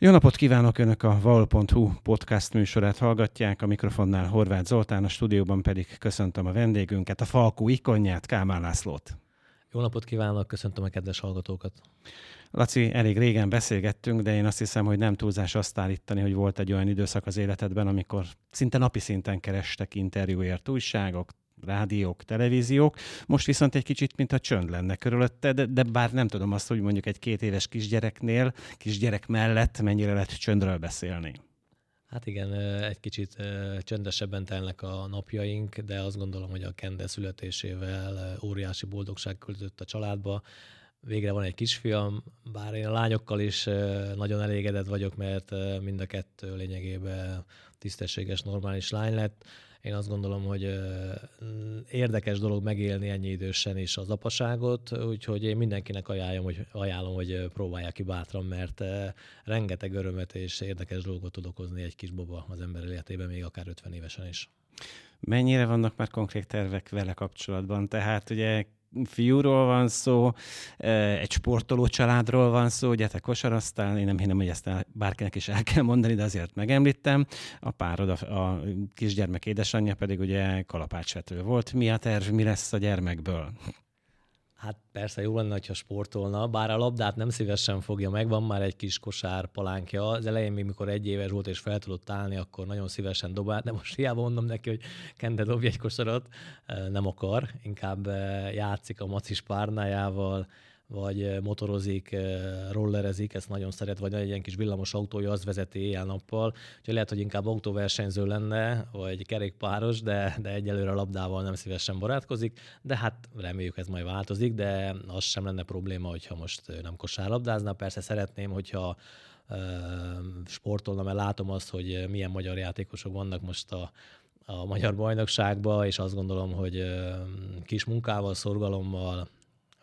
Jó napot kívánok! Önök a val.hu podcast műsorát hallgatják, a mikrofonnál Horváth Zoltán, a stúdióban pedig köszöntöm a vendégünket, a Falkú ikonját, Kálmán Lászlót. Jó napot kívánok, köszöntöm a kedves hallgatókat. Laci, elég régen beszélgettünk, de én azt hiszem, hogy nem túlzás azt állítani, hogy volt egy olyan időszak az életedben, amikor szinte napi szinten kerestek interjúért újságok, rádiók, televíziók. Most viszont egy kicsit, mint a csönd lenne körülötte, de, de bár nem tudom azt, hogy mondjuk egy két éves kisgyereknél, kisgyerek mellett mennyire lehet csöndről beszélni. Hát igen, egy kicsit csöndesebben telnek a napjaink, de azt gondolom, hogy a Kende születésével óriási boldogság küldött a családba. Végre van egy kisfiam, bár én a lányokkal is nagyon elégedett vagyok, mert mind a kettő lényegében tisztességes, normális lány lett én azt gondolom, hogy érdekes dolog megélni ennyi idősen is az apaságot, úgyhogy én mindenkinek ajánlom, hogy, ajánlom, hogy próbálják ki bátran, mert rengeteg örömet és érdekes dolgot tud okozni egy kis boba az ember életében, még akár 50 évesen is. Mennyire vannak már konkrét tervek vele kapcsolatban? Tehát ugye fiúról van szó, egy sportoló családról van szó, ugye te kosaraztál, én nem hinnem, hogy ezt bárkinek is el kell mondani, de azért megemlítem. A párod, a, a kisgyermek édesanyja pedig ugye kalapácsvető volt. Mi a terv, mi lesz a gyermekből? Hát persze jó lenne, ha sportolna, bár a labdát nem szívesen fogja meg, van már egy kis kosár palánkja. Az elején még mikor egy éves volt és fel tudott állni, akkor nagyon szívesen dobált, de most hiába mondom neki, hogy Kende dobj egy kosarat, nem akar, inkább játszik a macis párnájával, vagy motorozik, rollerezik, ezt nagyon szeret, vagy egy ilyen kis villamos autója, az vezeti éjjel-nappal. Úgyhogy lehet, hogy inkább autóversenyző lenne, vagy kerékpáros, de, de egyelőre a labdával nem szívesen barátkozik, de hát reméljük ez majd változik, de az sem lenne probléma, hogyha most nem kosárlabdázna. Persze szeretném, hogyha sportolna, mert látom azt, hogy milyen magyar játékosok vannak most a, a magyar bajnokságban, és azt gondolom, hogy kis munkával, szorgalommal,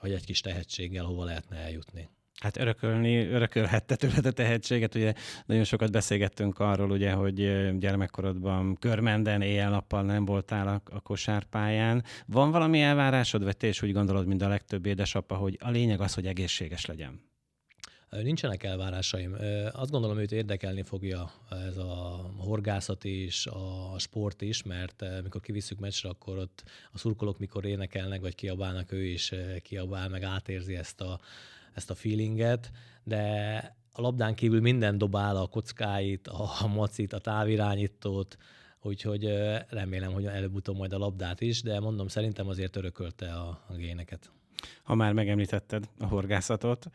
hogy egy kis tehetséggel hova lehetne eljutni. Hát örökölni, örökölhette tőled a tehetséget. Ugye nagyon sokat beszélgettünk arról, ugye, hogy gyermekkorodban körmenden, éjjel-nappal nem voltál a, a kosárpályán. Van valami elvárásod, vagy te is úgy gondolod, mint a legtöbb édesapa, hogy a lényeg az, hogy egészséges legyen? Nincsenek elvárásaim. Azt gondolom, őt érdekelni fogja ez a horgászat is, a sport is, mert mikor kivisszük meccsre, akkor ott a szurkolók mikor énekelnek, vagy kiabálnak, ő is kiabál, meg átérzi ezt a, ezt a feelinget, de a labdán kívül minden dobál, a kockáit, a macit, a távirányítót, úgyhogy remélem, hogy előbb-utóbb majd a labdát is, de mondom, szerintem azért örökölte a, a géneket ha már megemlítetted a horgászatot,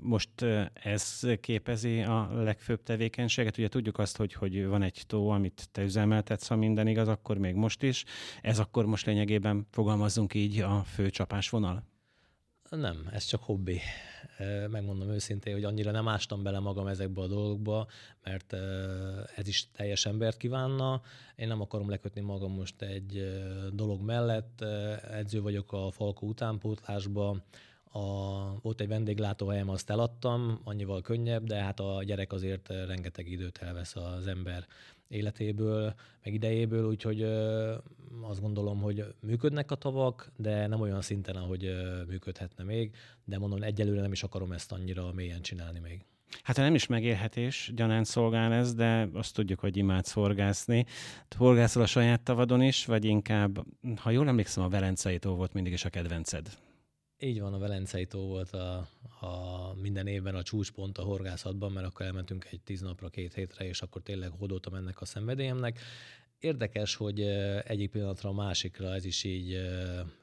most ez képezi a legfőbb tevékenységet. Ugye tudjuk azt, hogy, hogy van egy tó, amit te üzemeltetsz, ha minden igaz, akkor még most is. Ez akkor most lényegében fogalmazzunk így a fő csapásvonal? Nem, ez csak hobbi. Megmondom őszintén, hogy annyira nem ástam bele magam ezekbe a dolgokba, mert ez is teljes embert kívánna. Én nem akarom lekötni magam most egy dolog mellett. Edző vagyok a Falkó utánpótlásba, a, volt egy vendéglátóhelyem, azt eladtam, annyival könnyebb, de hát a gyerek azért rengeteg időt elvesz az ember életéből, meg idejéből, úgyhogy azt gondolom, hogy működnek a tavak, de nem olyan szinten, ahogy működhetne még, de mondom, egyelőre nem is akarom ezt annyira mélyen csinálni még. Hát nem is megélhetés, gyanánt szolgál ez, de azt tudjuk, hogy imádsz horgászni. Horgászol a saját tavadon is, vagy inkább, ha jól emlékszem, a Velencei tó volt mindig is a kedvenced. Így van, a Velencei tó volt a, a minden évben a csúcspont a horgászatban, mert akkor elmentünk egy tíz napra, két hétre, és akkor tényleg hódoltam ennek a szenvedélyemnek. Érdekes, hogy egyik pillanatra a másikra ez is így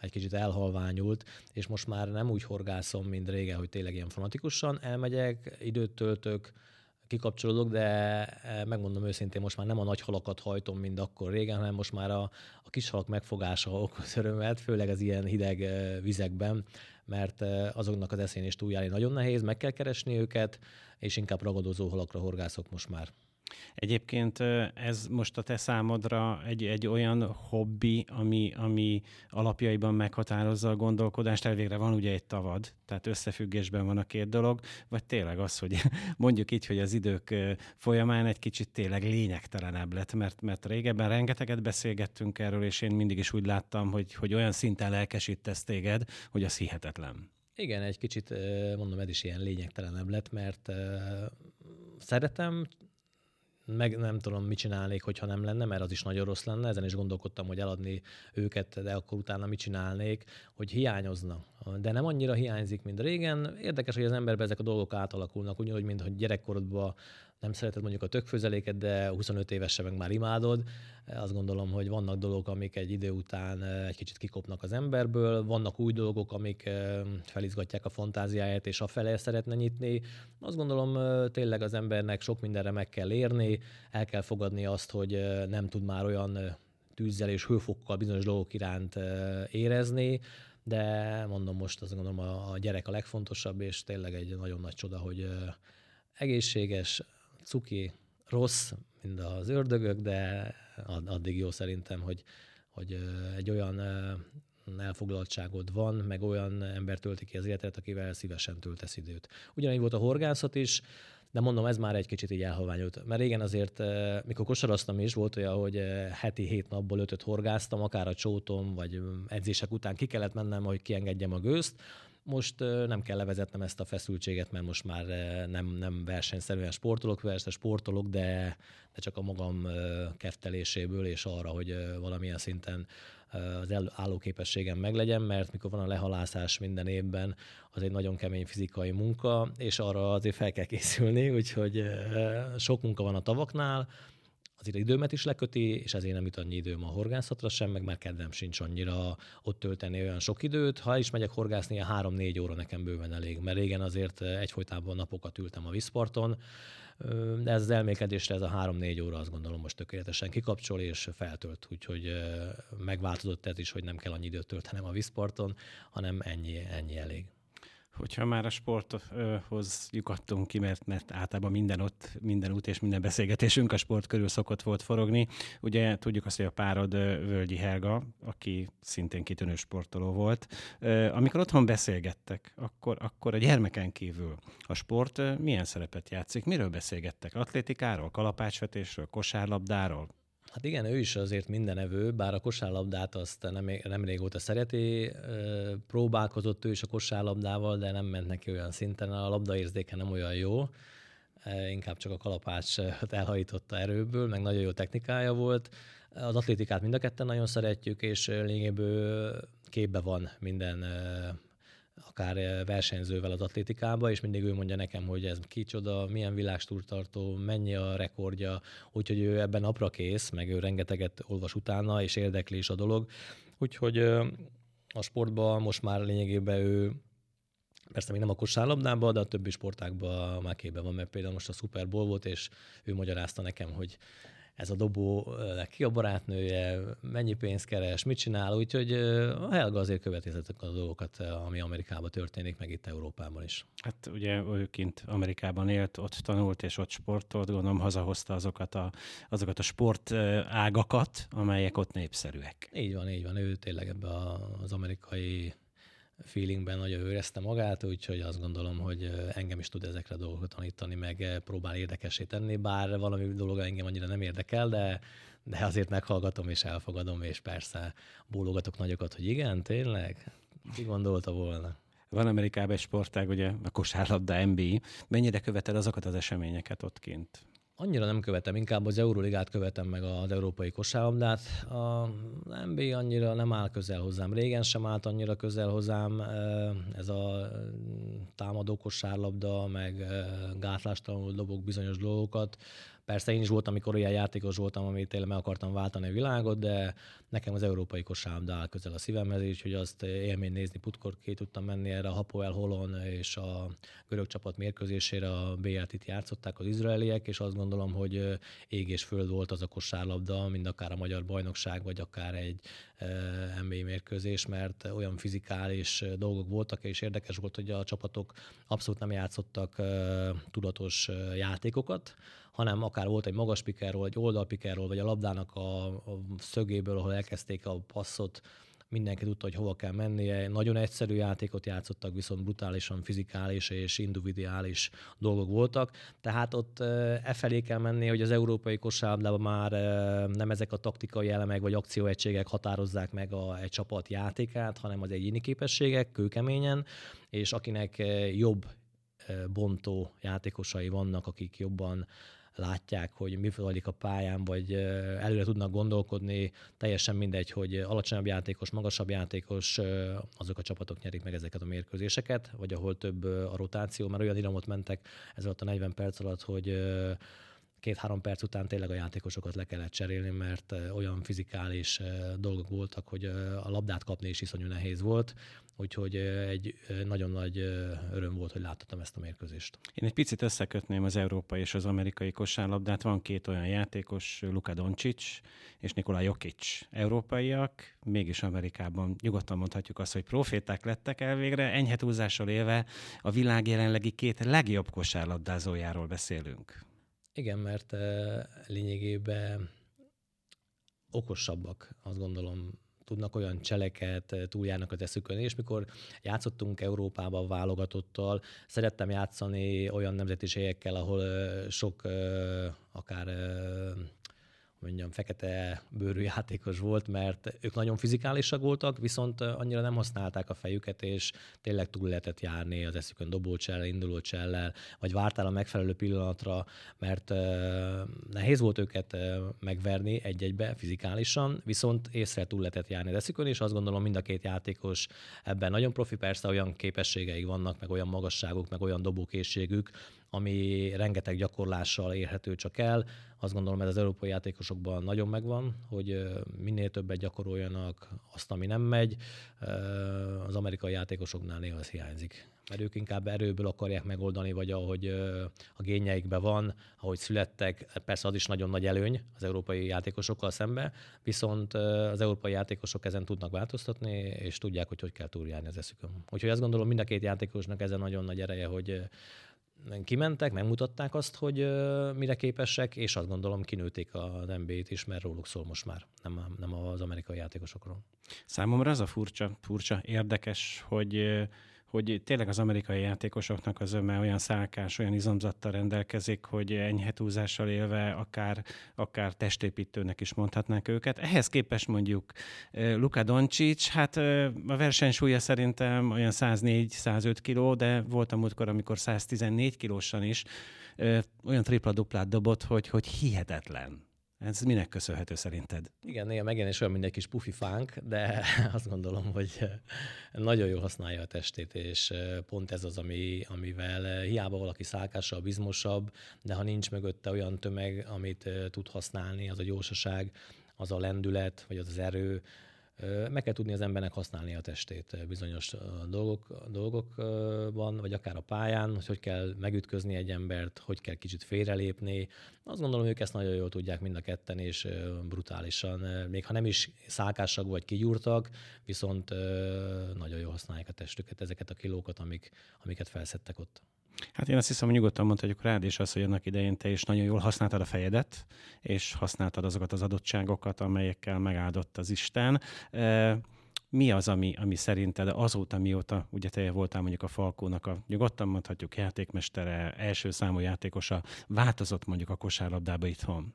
egy kicsit elhalványult, és most már nem úgy horgászom, mint régen, hogy tényleg ilyen fanatikusan elmegyek, időt töltök, kikapcsolódok, de megmondom őszintén, most már nem a nagy halakat hajtom, mint akkor régen, hanem most már a, a kis halak megfogása okoz örömet, főleg az ilyen hideg vizekben, mert e, azoknak az eszén is túljárni nagyon nehéz, meg kell keresni őket, és inkább ragadozó halakra horgászok most már. Egyébként ez most a te számodra egy, egy olyan hobbi, ami, ami alapjaiban meghatározza a gondolkodást, elvégre van ugye egy tavad, tehát összefüggésben van a két dolog, vagy tényleg az, hogy mondjuk így, hogy az idők folyamán egy kicsit tényleg lényegtelenebb lett, mert, mert régebben rengeteget beszélgettünk erről, és én mindig is úgy láttam, hogy, hogy olyan szinten lelkesítesz téged, hogy az hihetetlen. Igen, egy kicsit mondom, ez is ilyen lényegtelenebb lett, mert szeretem, meg nem tudom, mit csinálnék, hogyha nem lenne, mert az is nagyon rossz lenne. Ezen is gondolkodtam, hogy eladni őket, de akkor utána mit csinálnék, hogy hiányozna. De nem annyira hiányzik, mint régen. Érdekes, hogy az emberben ezek a dolgok átalakulnak, ugyanúgy, mint hogy gyerekkorodban nem szereted mondjuk a tökfőzeléket, de 25 évesen meg már imádod. Azt gondolom, hogy vannak dolgok, amik egy idő után egy kicsit kikopnak az emberből, vannak új dolgok, amik felizgatják a fantáziáját, és a felé szeretne nyitni. Azt gondolom, tényleg az embernek sok mindenre meg kell érni, el kell fogadni azt, hogy nem tud már olyan tűzzel és hőfokkal bizonyos dolgok iránt érezni, de mondom most azt gondolom a gyerek a legfontosabb, és tényleg egy nagyon nagy csoda, hogy egészséges, cuki, rossz, mint az ördögök, de addig jó szerintem, hogy, hogy egy olyan elfoglaltságod van, meg olyan ember tölti ki az életet, akivel szívesen töltesz időt. Ugyanígy volt a horgászat is, de mondom, ez már egy kicsit így elhalványult. Mert régen azért, mikor kosaraztam is, volt olyan, hogy heti hét napból ötöt horgáztam, akár a csótom, vagy edzések után ki kellett mennem, hogy kiengedjem a gőzt, most nem kell levezetnem ezt a feszültséget, mert most már nem, nem versenyszerűen sportolok, persze sportolok, de, de csak a magam kefteléséből és arra, hogy valamilyen szinten az állóképességem meglegyen, mert mikor van a lehalászás minden évben, az egy nagyon kemény fizikai munka, és arra azért fel kell készülni, úgyhogy sok munka van a tavaknál, az időmet is leköti, és ezért nem jut annyi időm a horgászatra sem, meg már kedvem sincs annyira ott tölteni olyan sok időt. Ha is megyek horgászni, a három-négy óra nekem bőven elég, mert régen azért egyfolytában napokat ültem a vízparton, de ez az elmékedésre ez a három-négy óra azt gondolom most tökéletesen kikapcsol és feltölt, úgyhogy megváltozott ez is, hogy nem kell annyi időt töltenem a vízparton, hanem ennyi, ennyi elég hogyha már a sporthoz lyukadtunk ki, mert, mert általában minden ott, minden út és minden beszélgetésünk a sport körül szokott volt forogni. Ugye tudjuk azt, hogy a párod Völgyi Helga, aki szintén kitűnő sportoló volt. Amikor otthon beszélgettek, akkor, akkor a gyermeken kívül a sport milyen szerepet játszik? Miről beszélgettek? Atlétikáról, kalapácsvetésről, kosárlabdáról? Hát igen, ő is azért mindenevő, bár a kosárlabdát azt nem, nem régóta szereti. Próbálkozott ő is a kosárlabdával, de nem ment neki olyan szinten. A labdaérzéke nem olyan jó. Inkább csak a kalapács elhajította erőből, meg nagyon jó technikája volt. Az atlétikát mind a ketten nagyon szeretjük, és lényegéből képbe van minden akár versenyzővel az atlétikába, és mindig ő mondja nekem, hogy ez kicsoda, milyen világstúrtartó, mennyi a rekordja, úgyhogy ő ebben napra kész, meg ő rengeteget olvas utána, és érdekli is a dolog. Úgyhogy a sportban most már lényegében ő Persze még nem a kosárlabdában, de a többi sportákban már képben van, mert például most a Super Bowl volt, és ő magyarázta nekem, hogy ez a dobó ki a barátnője, mennyi pénzt keres, mit csinál, úgyhogy a Helga azért követi ezeket a dolgokat, ami Amerikában történik, meg itt Európában is. Hát ugye ő kint Amerikában élt, ott tanult és ott sportolt, gondolom hazahozta azokat a, azokat a sport ágakat, amelyek ott népszerűek. Így van, így van. Ő tényleg ebbe az amerikai feelingben nagyon érezte magát, úgyhogy azt gondolom, hogy engem is tud ezekre a dolgokat tanítani, meg próbál érdekesé tenni, bár valami dolog engem annyira nem érdekel, de, de azért meghallgatom és elfogadom, és persze bólogatok nagyokat, hogy igen, tényleg? Ki gondolta volna? Van Amerikában egy sportág, ugye a kosárlabda NBA. Mennyire követed azokat az eseményeket ott kint? Annyira nem követem, inkább az Euróligát követem meg az európai kosárlabdát. A NBA annyira nem áll közel hozzám. Régen sem állt annyira közel hozzám ez a támadó kosárlabda, meg gátlástalanul dobok bizonyos dolgokat. Persze én is voltam, amikor olyan játékos voltam, amit tényleg meg akartam váltani a világot, de nekem az európai kosárlabda áll közel a szívemhez, és hogy azt élmény nézni, ki tudtam menni erre a Hapoel Holon és a görög csapat mérkőzésére. A BLT-t játszották az izraeliek, és azt gondolom, hogy ég és föld volt az a kosárlabda, mind akár a magyar bajnokság, vagy akár egy NBA mérkőzés, mert olyan fizikális dolgok voltak, és érdekes volt, hogy a csapatok abszolút nem játszottak tudatos játékokat, hanem akár volt egy magas pikerról, egy oldalpikerről, vagy a labdának a, a szögéből, ahol elkezdték a passzot, mindenki tudta, hogy hova kell mennie. Nagyon egyszerű játékot játszottak, viszont brutálisan fizikális és individuális dolgok voltak. Tehát ott e felé kell menni, hogy az európai kosárlabdában már nem ezek a taktikai elemek vagy akcióegységek határozzák meg a, egy csapat játékát, hanem az egyéni képességek, kőkeményen, és akinek jobb bontó játékosai vannak, akik jobban látják, hogy mi zajlik a pályán, vagy előre tudnak gondolkodni, teljesen mindegy, hogy alacsonyabb játékos, magasabb játékos, azok a csapatok nyerik meg ezeket a mérkőzéseket, vagy ahol több a rotáció, mert olyan iramot mentek ez alatt a 40 perc alatt, hogy két-három perc után tényleg a játékosokat le kellett cserélni, mert olyan fizikális dolgok voltak, hogy a labdát kapni is iszonyú nehéz volt, úgyhogy egy nagyon nagy öröm volt, hogy láttam ezt a mérkőzést. Én egy picit összekötném az európai és az amerikai kosárlabdát. Van két olyan játékos, Luka Doncic és Nikola Jokic. Európaiak, mégis Amerikában nyugodtan mondhatjuk azt, hogy proféták lettek elvégre, enyhe túlzással élve a világ jelenlegi két legjobb kosárlabdázójáról beszélünk. Igen, mert lényegében okosabbak, azt gondolom, tudnak olyan cseleket, túljárnak az eszükön, és mikor játszottunk Európában válogatottal, szerettem játszani olyan nemzetiségekkel, ahol sok akár mondjam, fekete bőrű játékos volt, mert ők nagyon fizikálisak voltak, viszont annyira nem használták a fejüket, és tényleg túl lehetett járni az eszükön dobócsellel, indulócsellel, vagy vártál a megfelelő pillanatra, mert nehéz volt őket megverni egy-egybe fizikálisan, viszont észre túl lehetett járni az eszükön, és azt gondolom mind a két játékos ebben nagyon profi, persze olyan képességeik vannak, meg olyan magasságuk, meg olyan dobókészségük, ami rengeteg gyakorlással érhető csak el. Azt gondolom, ez az európai játékosokban nagyon megvan, hogy minél többet gyakoroljanak azt, ami nem megy. Az amerikai játékosoknál néha az hiányzik. Mert ők inkább erőből akarják megoldani, vagy ahogy a gényeikben van, ahogy születtek. Persze az is nagyon nagy előny az európai játékosokkal szembe, viszont az európai játékosok ezen tudnak változtatni, és tudják, hogy hogy kell túljárni az eszükön. Úgyhogy azt gondolom, mind a két játékosnak ezen nagyon nagy ereje, hogy kimentek, megmutatták azt, hogy mire képesek, és azt gondolom kinőtték a NBA-t is, mert róluk szól most már, nem, nem az amerikai játékosokról. Számomra az a furcsa, furcsa érdekes, hogy hogy tényleg az amerikai játékosoknak az öme olyan szálkás, olyan izomzattal rendelkezik, hogy enyhe túlzással élve akár, akár testépítőnek is mondhatnánk őket. Ehhez képest mondjuk Luka Doncic, hát a versenysúlya szerintem olyan 104-105 kiló, de volt a múltkor, amikor 114 kilósan is olyan tripla-duplát dobott, hogy, hogy hihetetlen. Ez minek köszönhető szerinted? Igen, néha megjelenés olyan, mint egy kis pufi fánk, de azt gondolom, hogy nagyon jól használja a testét, és pont ez az, ami, amivel hiába valaki szálkásabb, bizmosabb, de ha nincs mögötte olyan tömeg, amit tud használni, az a gyorsaság, az a lendület, vagy az az erő, meg kell tudni az embernek használni a testét bizonyos dolgok, dolgokban, vagy akár a pályán, hogy hogy kell megütközni egy embert, hogy kell kicsit félrelépni. Azt gondolom, ők ezt nagyon jól tudják mind a ketten, és brutálisan, még ha nem is szálkásak vagy kigyúrtak, viszont nagyon jól használják a testüket, ezeket a kilókat, amik, amiket felszettek ott. Hát én azt hiszem, hogy nyugodtan mondhatjuk rád is az, hogy annak idején te is nagyon jól használtad a fejedet, és használtad azokat az adottságokat, amelyekkel megáldott az Isten. Mi az, ami, ami szerinted azóta, mióta ugye te voltál mondjuk a Falkónak a nyugodtan mondhatjuk játékmestere, első számú játékosa, változott mondjuk a kosárlabdába itthon?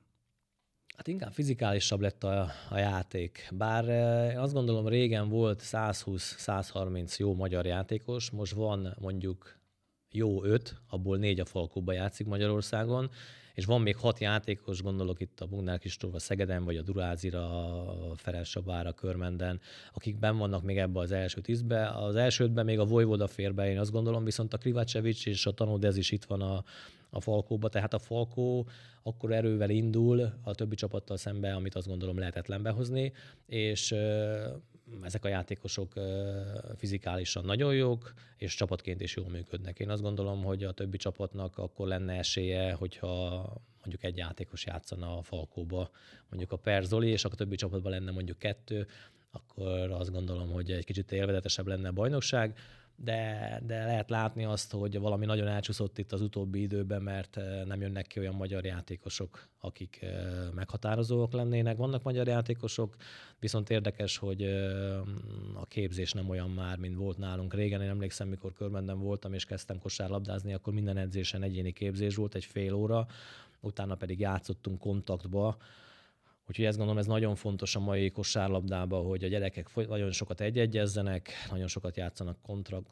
Hát inkább fizikálisabb lett a, a játék. Bár azt gondolom régen volt 120-130 jó magyar játékos, most van mondjuk jó öt, abból négy a Falkóba játszik Magyarországon, és van még hat játékos, gondolok itt a Bugnár Kistóva Szegeden, vagy a Durázira, a Ferenc Körmenden, akik ben vannak még ebbe az első tízbe. Az elsődben még a Vojvoda fér be, én azt gondolom, viszont a Krivacevic és a Tanodez is itt van a, a Falkóba, tehát a Falkó akkor erővel indul a többi csapattal szembe, amit azt gondolom lehetetlen behozni, és ezek a játékosok fizikálisan nagyon jók, és csapatként is jól működnek. Én azt gondolom, hogy a többi csapatnak akkor lenne esélye, hogyha mondjuk egy játékos játszana a Falkóba, mondjuk a Perzoli, és akkor a többi csapatban lenne mondjuk kettő, akkor azt gondolom, hogy egy kicsit élvedetesebb lenne a bajnokság de, de lehet látni azt, hogy valami nagyon elcsúszott itt az utóbbi időben, mert eh, nem jönnek ki olyan magyar játékosok, akik eh, meghatározóak lennének. Vannak magyar játékosok, viszont érdekes, hogy eh, a képzés nem olyan már, mint volt nálunk régen. Én emlékszem, mikor körmenden voltam és kezdtem kosárlabdázni, akkor minden edzésen egyéni képzés volt, egy fél óra, utána pedig játszottunk kontaktba, Úgyhogy ezt gondolom, ez nagyon fontos a mai kosárlabdában, hogy a gyerekek nagyon sokat egyegyezzenek, nagyon sokat játszanak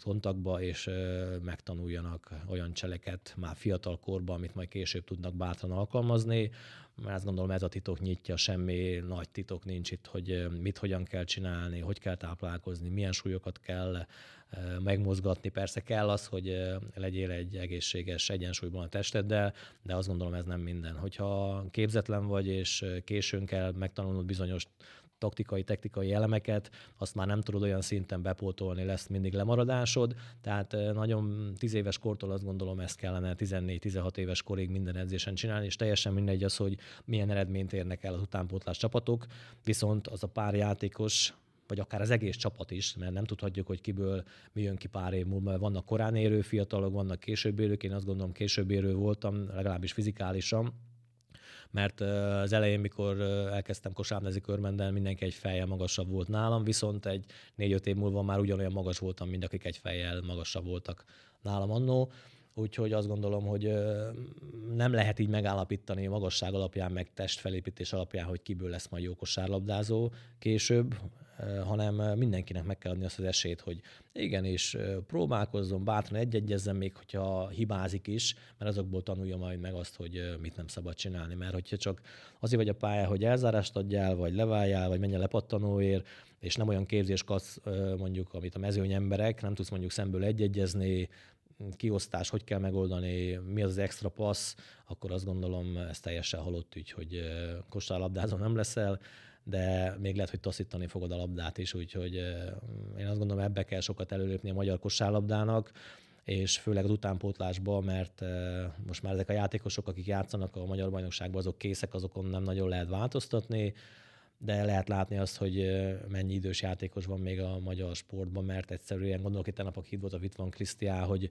kontaktba, és megtanuljanak olyan cseleket már fiatal korban, amit majd később tudnak bátran alkalmazni. Mert azt gondolom, ez a titok nyitja, semmi nagy titok nincs itt, hogy mit hogyan kell csinálni, hogy kell táplálkozni, milyen súlyokat kell megmozgatni. Persze kell az, hogy legyél egy egészséges egyensúlyban a testeddel, de azt gondolom ez nem minden. Hogyha képzetlen vagy, és későn kell megtanulnod bizonyos taktikai, technikai elemeket, azt már nem tudod olyan szinten bepótolni, lesz mindig lemaradásod. Tehát nagyon tíz éves kortól azt gondolom ezt kellene 14-16 éves korig minden edzésen csinálni, és teljesen mindegy az, hogy milyen eredményt érnek el az utánpótlás csapatok, viszont az a pár játékos, vagy akár az egész csapat is, mert nem tudhatjuk, hogy kiből mi jön ki pár év múlva. Vannak korán érő fiatalok, vannak később érők, én azt gondolom később érő voltam, legalábbis fizikálisan, mert az elején, mikor elkezdtem kosárlabdázni körmenden, mindenki egy fejjel magasabb volt nálam, viszont egy négy-öt év múlva már ugyanolyan magas voltam, mint akik egy fejjel magasabb voltak nálam annó. Úgyhogy azt gondolom, hogy nem lehet így megállapítani magasság alapján, meg testfelépítés alapján, hogy kiből lesz majd jó kosárlabdázó később, hanem mindenkinek meg kell adni azt az esélyt, hogy igenis próbálkozzon, bátran egyegyezzen még, hogyha hibázik is, mert azokból tanulja majd meg azt, hogy mit nem szabad csinálni. Mert hogyha csak azért vagy a pálya, hogy elzárást adjál, vagy leváljál, vagy menjen lepattanóért, és nem olyan képzés kapsz, mondjuk, amit a mezőny emberek, nem tudsz mondjuk szemből egyegyezni, kiosztás, hogy kell megoldani, mi az, az extra passz, akkor azt gondolom, ez teljesen halott ügy, hogy kosárlabdázó nem leszel, de még lehet, hogy taszítani fogod a labdát is, úgyhogy én azt gondolom, ebbe kell sokat előlépni a magyar kosárlabdának, és főleg az utánpótlásba, mert most már ezek a játékosok, akik játszanak a magyar bajnokságban, azok készek, azokon nem nagyon lehet változtatni, de lehet látni azt, hogy mennyi idős játékos van még a magyar sportban, mert egyszerűen gondolok itt a híd volt a Vitvan Krisztián, hogy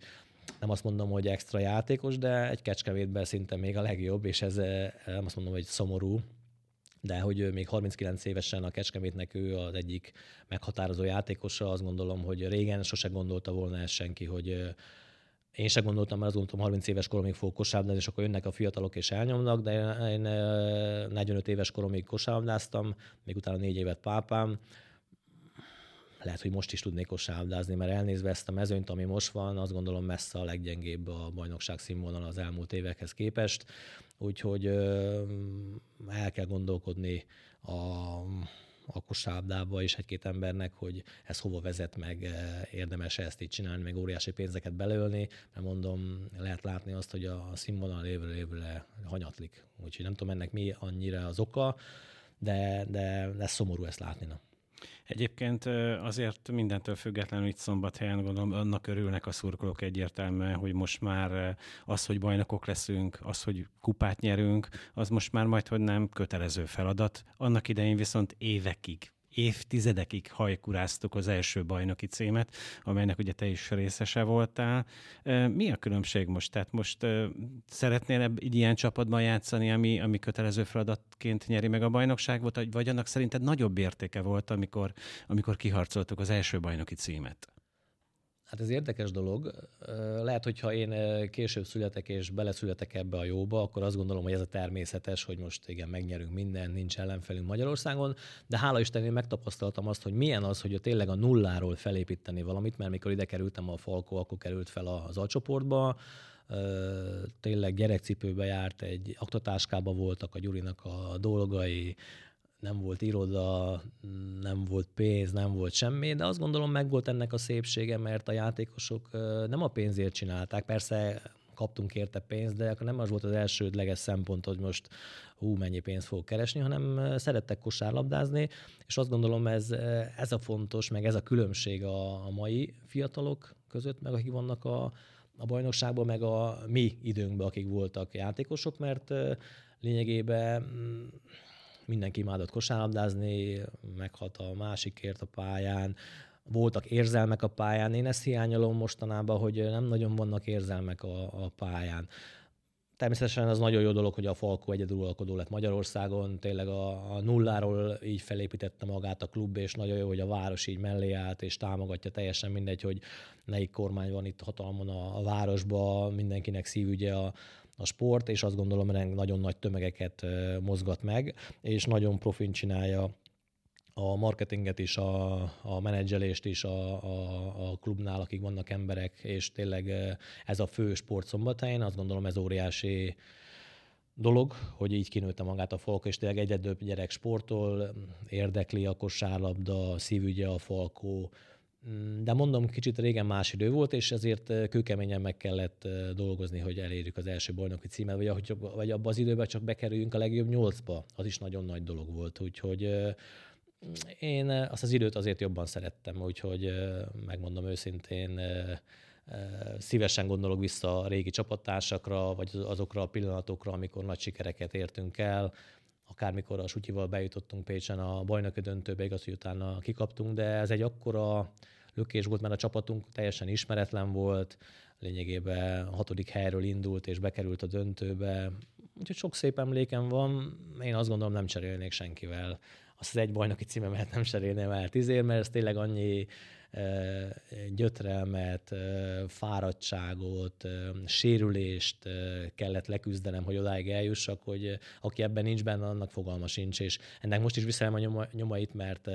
nem azt mondom, hogy extra játékos, de egy kecskevétben szinte még a legjobb, és ez nem azt mondom, hogy szomorú, de hogy még 39 évesen a Kecskemétnek ő az egyik meghatározó játékosa, azt gondolom, hogy régen sose gondolta volna ezt senki, hogy én sem gondoltam, mert azt gondoltam, 30 éves koromig fogok kosárlabdázni, és akkor jönnek a fiatalok és elnyomnak, de én 45 éves koromig kosárlabdáztam, még utána négy évet pápám. Lehet, hogy most is tudnék kosárlabdázni, mert elnézve ezt a mezőnyt, ami most van, azt gondolom messze a leggyengébb a bajnokság színvonal az elmúlt évekhez képest. Úgyhogy el kell gondolkodni a a is egy-két embernek, hogy ez hova vezet meg, eh, érdemes -e ezt így csinálni, meg óriási pénzeket belőlni, mert mondom, lehet látni azt, hogy a színvonal évről évre hanyatlik. Úgyhogy nem tudom ennek mi annyira az oka, de, de ez szomorú ezt látni. Na. Egyébként azért mindentől függetlenül itt szombathelyen gondolom annak örülnek a szurkolók egyértelműen, hogy most már az, hogy bajnokok leszünk, az, hogy kupát nyerünk, az most már majd, hogy nem kötelező feladat. Annak idején viszont évekig évtizedekig hajkuráztuk az első bajnoki címet, amelynek ugye te is részese voltál. Mi a különbség most? Tehát most szeretnél egy ilyen csapatban játszani, ami, ami kötelező feladatként nyeri meg a bajnokságot, vagy annak szerinted nagyobb értéke volt, amikor, amikor kiharcoltuk az első bajnoki címet? Hát ez érdekes dolog. Lehet, hogyha én később születek és beleszületek ebbe a jóba, akkor azt gondolom, hogy ez a természetes, hogy most igen, megnyerünk minden, nincs ellenfelünk Magyarországon, de hála Isten én megtapasztaltam azt, hogy milyen az, hogy tényleg a nulláról felépíteni valamit, mert mikor ide kerültem a Falko, akkor került fel az alcsoportba, tényleg gyerekcipőbe járt, egy aktatáskába voltak a Gyurinak a dolgai, nem volt iroda, nem volt pénz, nem volt semmi, de azt gondolom meg volt ennek a szépsége, mert a játékosok nem a pénzért csinálták, persze kaptunk érte pénzt, de akkor nem az volt az elsődleges szempont, hogy most hú, mennyi pénzt fogok keresni, hanem szerettek kosárlabdázni, és azt gondolom ez, ez a fontos, meg ez a különbség a, a mai fiatalok között, meg akik vannak a, a bajnokságban, meg a mi időnkben, akik voltak játékosok, mert lényegében mindenki imádott kosárlabdázni, meghalt a másikért a pályán, voltak érzelmek a pályán. Én ezt hiányolom mostanában, hogy nem nagyon vannak érzelmek a, a pályán. Természetesen az nagyon jó dolog, hogy a Falko egyedülalkodó lett Magyarországon, tényleg a, a nulláról így felépítette magát a klub, és nagyon jó, hogy a város így mellé állt, és támogatja teljesen mindegy, hogy melyik kormány van itt hatalmon a, a városban, mindenkinek szívügye a, a sport, és azt gondolom, hogy nagyon nagy tömegeket mozgat meg, és nagyon profin csinálja a marketinget is, a, a menedzselést is a, a, a klubnál, akik vannak emberek, és tényleg ez a fő sport szombathelyen, azt gondolom ez óriási dolog, hogy így kinőtte magát a Falko, és tényleg egyre gyerek sportol, érdekli a kosárlabda, szívügye a Falkó, de mondom, kicsit régen más idő volt, és ezért kőkeményen meg kellett dolgozni, hogy elérjük az első bajnoki címet, vagy, ahogy, vagy abban az időben csak bekerüljünk a legjobb nyolcba. Az is nagyon nagy dolog volt, úgyhogy én azt az időt azért jobban szerettem, úgyhogy megmondom őszintén, szívesen gondolok vissza a régi csapattársakra, vagy azokra a pillanatokra, amikor nagy sikereket értünk el, akármikor a Sutyival bejutottunk Pécsen a bajnoki döntőbe, igaz, hogy utána kikaptunk, de ez egy akkora lökés volt, mert a csapatunk teljesen ismeretlen volt, lényegében a hatodik helyről indult és bekerült a döntőbe. Úgyhogy sok szép emlékem van, én azt gondolom nem cserélnék senkivel. Azt az egy bajnoki címemet nem cserélném el tízért, mert ez tényleg annyi gyötrelmet, fáradtságot, sérülést kellett leküzdenem, hogy odáig eljussak, hogy aki ebben nincs benne, annak fogalma sincs, és ennek most is viszem a nyomait, mert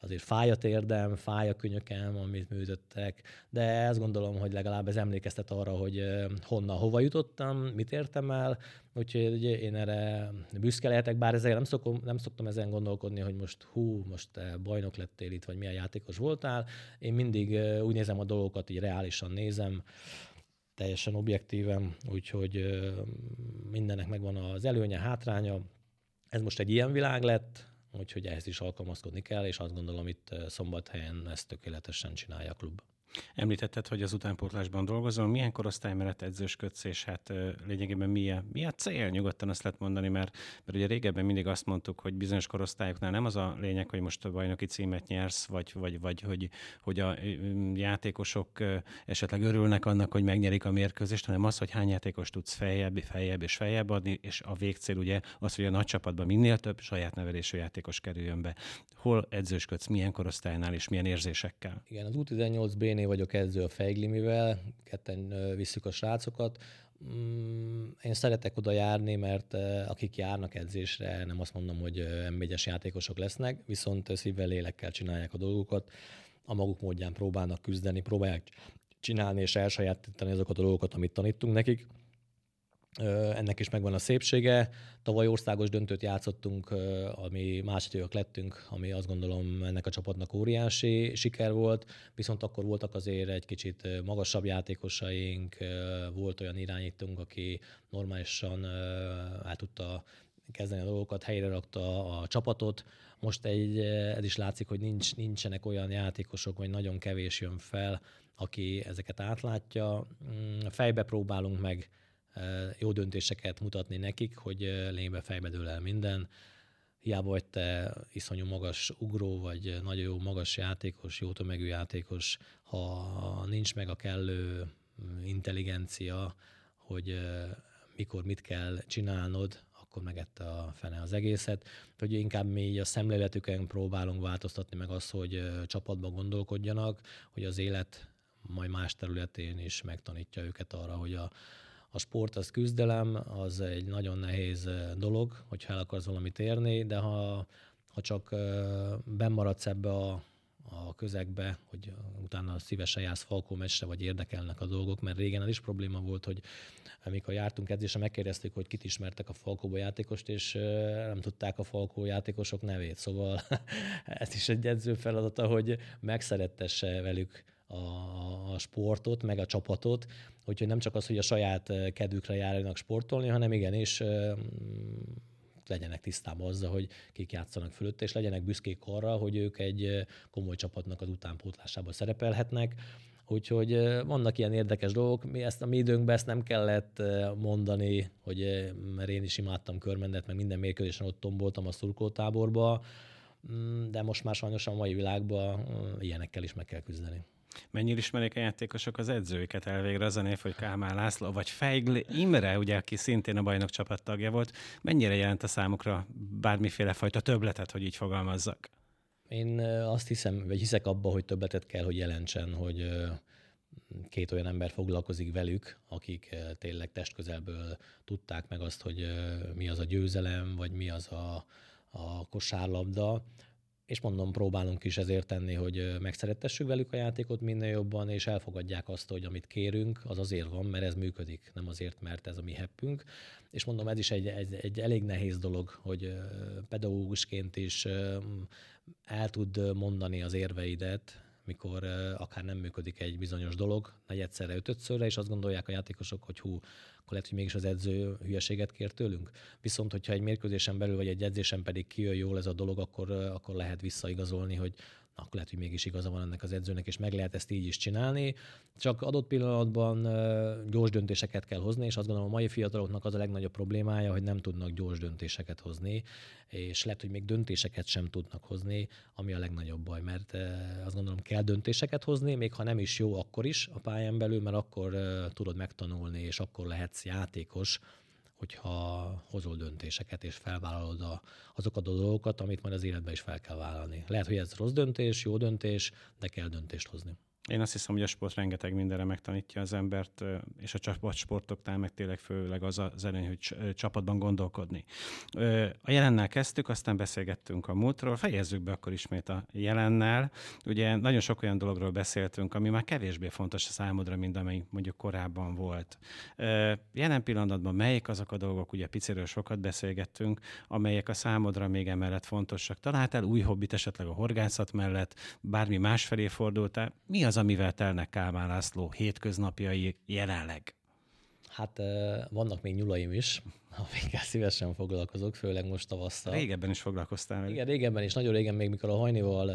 azért fáj a térdem, fáj a könyökem, amit műtöttek, de azt gondolom, hogy legalább ez emlékeztet arra, hogy honnan, hova jutottam, mit értem el, úgyhogy én erre büszke lehetek, bár ezzel nem, szokom, nem szoktam ezen gondolkodni, hogy most hú, most te bajnok lettél itt, vagy milyen játékos voltál. Én mindig úgy nézem a dolgokat, így reálisan nézem, teljesen objektíven, úgyhogy mindennek megvan az előnye, hátránya. Ez most egy ilyen világ lett, úgyhogy ehhez is alkalmazkodni kell, és azt gondolom itt szombathelyen ezt tökéletesen csinálja a klub. Említetted, hogy az utánpótlásban dolgozol. Milyen korosztály mellett edzősködsz, és hát lényegében mi a, mi a cél? Nyugodtan azt lehet mondani, mert, mert ugye régebben mindig azt mondtuk, hogy bizonyos korosztályoknál nem az a lényeg, hogy most a bajnoki címet nyersz, vagy, vagy, vagy hogy, hogy a játékosok esetleg örülnek annak, hogy megnyerik a mérkőzést, hanem az, hogy hány játékos tudsz feljebb, feljebb és feljebb adni, és a végcél ugye az, hogy a nagy csapatban minél több saját nevelésű játékos kerüljön be. Hol edzősködsz, milyen korosztálynál és milyen érzésekkel? Igen, az U18B-nél vagyok edző a Fejglimivel, ketten visszük a srácokat. Mm, én szeretek oda járni, mert akik járnak edzésre, nem azt mondom, hogy m játékosok lesznek, viszont szívvel, lélekkel csinálják a dolgokat, a maguk módján próbálnak küzdeni, próbálják csinálni és elsajátítani azokat a dolgokat, amit tanítunk nekik ennek is megvan a szépsége. Tavaly országos döntőt játszottunk, ami másodikak lettünk, ami azt gondolom ennek a csapatnak óriási siker volt, viszont akkor voltak azért egy kicsit magasabb játékosaink, volt olyan irányítunk, aki normálisan el tudta kezdeni a dolgokat, helyre rakta a csapatot. Most egy, ez is látszik, hogy nincs, nincsenek olyan játékosok, vagy nagyon kevés jön fel, aki ezeket átlátja. Mm, fejbe próbálunk meg jó döntéseket mutatni nekik, hogy lényegben fejbe dől el minden. Hiába vagy te iszonyú magas ugró, vagy nagyon jó magas játékos, jó tömegű játékos, ha nincs meg a kellő intelligencia, hogy mikor mit kell csinálnod, akkor megette a fene az egészet. Hogy inkább mi így a szemléletüken próbálunk változtatni meg azt, hogy csapatban gondolkodjanak, hogy az élet majd más területén is megtanítja őket arra, hogy a, a sport az küzdelem, az egy nagyon nehéz dolog, hogyha el akarsz valamit érni, de ha, ha csak bemaradsz ebbe a, a közegbe, hogy utána szívesen jársz Falkó meccsre, vagy érdekelnek a dolgok, mert régen ez is probléma volt, hogy amikor jártunk edzésre, megkérdezték, hogy kit ismertek a Falkóba játékost, és nem tudták a Falkó játékosok nevét. Szóval ez is egy edző feladata, hogy megszerettesse velük a, a sportot, meg a csapatot, úgyhogy nem csak az, hogy a saját kedvükre járjanak sportolni, hanem igenis legyenek tisztában azzal, hogy kik játszanak fölött, és legyenek büszkék arra, hogy ők egy komoly csapatnak az utánpótlásában szerepelhetnek. Úgyhogy vannak ilyen érdekes dolgok. Mi ezt a mi időnkben ezt nem kellett mondani, hogy mert én is imádtam körmendet, meg minden mérkőzésen ott tomboltam a szurkoltáborba, mm, de most már sajnos a mai világban ilyenekkel is meg kell küzdeni. Mennyire ismerik a játékosok az edzőiket elvégre az a név, hogy Kálmán László, vagy Feigl Imre, ugye, aki szintén a bajnok csapat tagja volt. Mennyire jelent a számukra bármiféle fajta töbletet, hogy így fogalmazzak? Én azt hiszem, vagy hiszek abba, hogy többletet kell, hogy jelentsen, hogy két olyan ember foglalkozik velük, akik tényleg testközelből tudták meg azt, hogy mi az a győzelem, vagy mi az a, a kosárlabda, és mondom, próbálunk is ezért tenni, hogy megszerettessük velük a játékot minél jobban, és elfogadják azt, hogy amit kérünk, az azért van, mert ez működik, nem azért, mert ez a mi heppünk. És mondom, ez is egy, egy, egy elég nehéz dolog, hogy pedagógusként is el tud mondani az érveidet, mikor akár nem működik egy bizonyos dolog, negyedszerre, ötödszörre, és azt gondolják a játékosok, hogy hú, akkor lehet, hogy mégis az edző hülyeséget kér tőlünk. Viszont, hogyha egy mérkőzésen belül, vagy egy edzésen pedig kijön jól ez a dolog, akkor, akkor lehet visszaigazolni, hogy akkor lehet, hogy mégis igaza van ennek az edzőnek, és meg lehet ezt így is csinálni. Csak adott pillanatban gyors döntéseket kell hozni, és azt gondolom a mai fiataloknak az a legnagyobb problémája, hogy nem tudnak gyors döntéseket hozni, és lehet, hogy még döntéseket sem tudnak hozni, ami a legnagyobb baj, mert azt gondolom kell döntéseket hozni, még ha nem is jó, akkor is a pályán belül, mert akkor tudod megtanulni, és akkor lehetsz játékos, hogyha hozol döntéseket, és felvállalod a, azokat a dolgokat, amit majd az életben is fel kell vállalni. Lehet, hogy ez rossz döntés, jó döntés, de kell döntést hozni. Én azt hiszem, hogy a sport rengeteg mindenre megtanítja az embert, és a csapatsportoknál meg tényleg főleg az az előny, hogy csapatban gondolkodni. A jelennel kezdtük, aztán beszélgettünk a múltról, fejezzük be akkor ismét a jelennel. Ugye nagyon sok olyan dologról beszéltünk, ami már kevésbé fontos a számodra, mint amely mondjuk korábban volt. Jelen pillanatban melyik azok a dolgok, ugye piciről sokat beszélgettünk, amelyek a számodra még emellett fontosak? Találtál új hobbit esetleg a horgászat mellett, bármi másfelé fordultál? Mi az, az, amivel telnek Kálmán László hétköznapjai jelenleg? Hát vannak még nyulaim is, amikkel szívesen foglalkozok, főleg most tavasszal. Régebben is foglalkoztál meg. Igen, régebben is, nagyon régen még, mikor a hajnival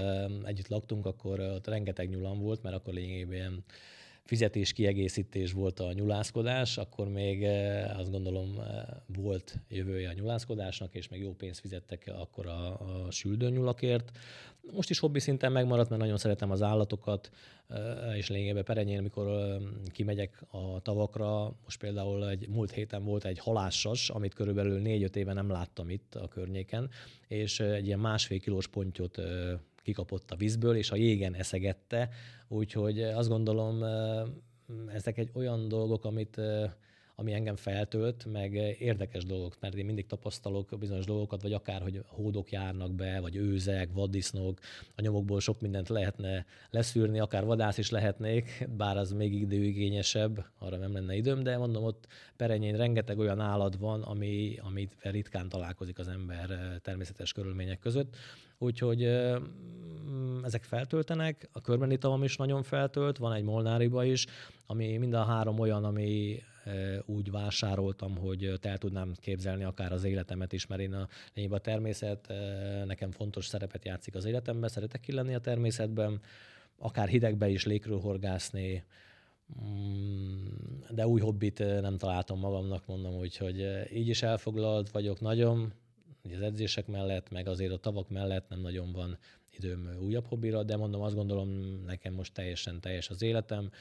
együtt laktunk, akkor ott rengeteg nyulam volt, mert akkor lényegében fizetés kiegészítés volt a nyulászkodás, akkor még azt gondolom volt jövője a nyulászkodásnak, és még jó pénzt fizettek akkor a, a süldőnyulakért. Most is hobbi szinten megmaradt, mert nagyon szeretem az állatokat, és lényegében perenyén, amikor kimegyek a tavakra, most például egy múlt héten volt egy halássas, amit körülbelül négy-öt éve nem láttam itt a környéken, és egy ilyen másfél kilós pontyot kikapott a vízből, és a jégen eszegette, úgyhogy azt gondolom, ezek egy olyan dolgok, amit ami engem feltölt, meg érdekes dolgok, mert én mindig tapasztalok bizonyos dolgokat, vagy akár, hogy hódok járnak be, vagy őzek, vaddisznók, a nyomokból sok mindent lehetne leszűrni, akár vadász is lehetnék, bár az még időigényesebb, arra nem lenne időm, de mondom, ott perenyén rengeteg olyan állat van, ami, amit ritkán találkozik az ember természetes körülmények között, úgyhogy ezek feltöltenek, a körbeni tavam is nagyon feltölt, van egy molnáriba is, ami mind a három olyan, ami úgy vásároltam, hogy el tudnám képzelni akár az életemet is, mert én a, a természet nekem fontos szerepet játszik az életemben, szeretek ki lenni a természetben, akár hidegbe is légről horgászni, mm, de új hobbit nem találtam magamnak, mondom, úgyhogy így is elfoglalt vagyok nagyon, az edzések mellett, meg azért a tavak mellett nem nagyon van időm újabb hobbira, de mondom, azt gondolom, nekem most teljesen teljes az életem.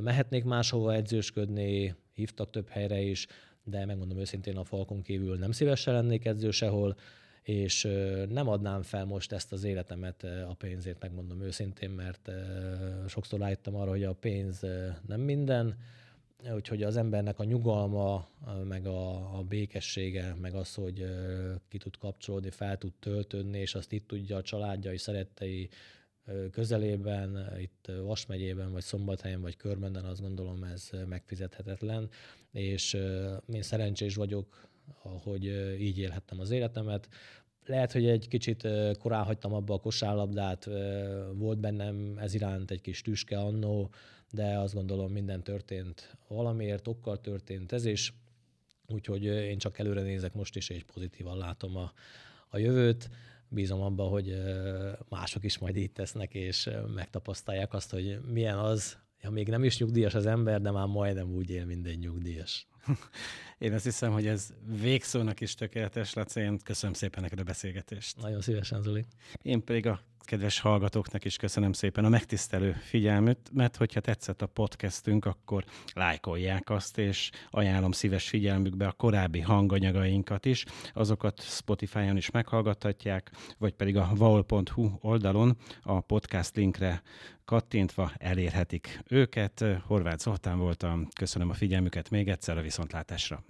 Mehetnék máshova edzősködni, hívtak több helyre is, de megmondom őszintén, a falkon kívül nem szívesen lennék edző sehol, és nem adnám fel most ezt az életemet a pénzért, megmondom őszintén, mert sokszor rájöttem arra, hogy a pénz nem minden, úgyhogy az embernek a nyugalma, meg a, a békessége, meg az, hogy ki tud kapcsolódni, fel tud töltődni, és azt itt tudja a családjai, szerettei közelében, itt Vas megyében, vagy Szombathelyen, vagy Körmenden, azt gondolom ez megfizethetetlen, és én szerencsés vagyok, hogy így élhettem az életemet. Lehet, hogy egy kicsit korán hagytam abba a kosárlabdát, volt bennem ez iránt egy kis tüske annó, de azt gondolom minden történt valamiért, okkal történt ez is, úgyhogy én csak előre nézek most is, és pozitívan látom a, a jövőt. Bízom abban, hogy mások is majd így tesznek, és megtapasztalják azt, hogy milyen az, ha még nem is nyugdíjas az ember, de már majdnem úgy él, mint egy nyugdíjas. Én azt hiszem, hogy ez végszónak is tökéletes, Laci. Én köszönöm szépen neked a beszélgetést. Nagyon szívesen, Zoli. Én pedig a kedves hallgatóknak is köszönöm szépen a megtisztelő figyelmet, mert hogyha tetszett a podcastünk, akkor lájkolják azt, és ajánlom szíves figyelmükbe a korábbi hanganyagainkat is. Azokat Spotify-on is meghallgathatják, vagy pedig a vaul.hu oldalon a podcast linkre kattintva elérhetik őket. Horváth Zoltán voltam, köszönöm a figyelmüket még egyszer a viszontlátásra.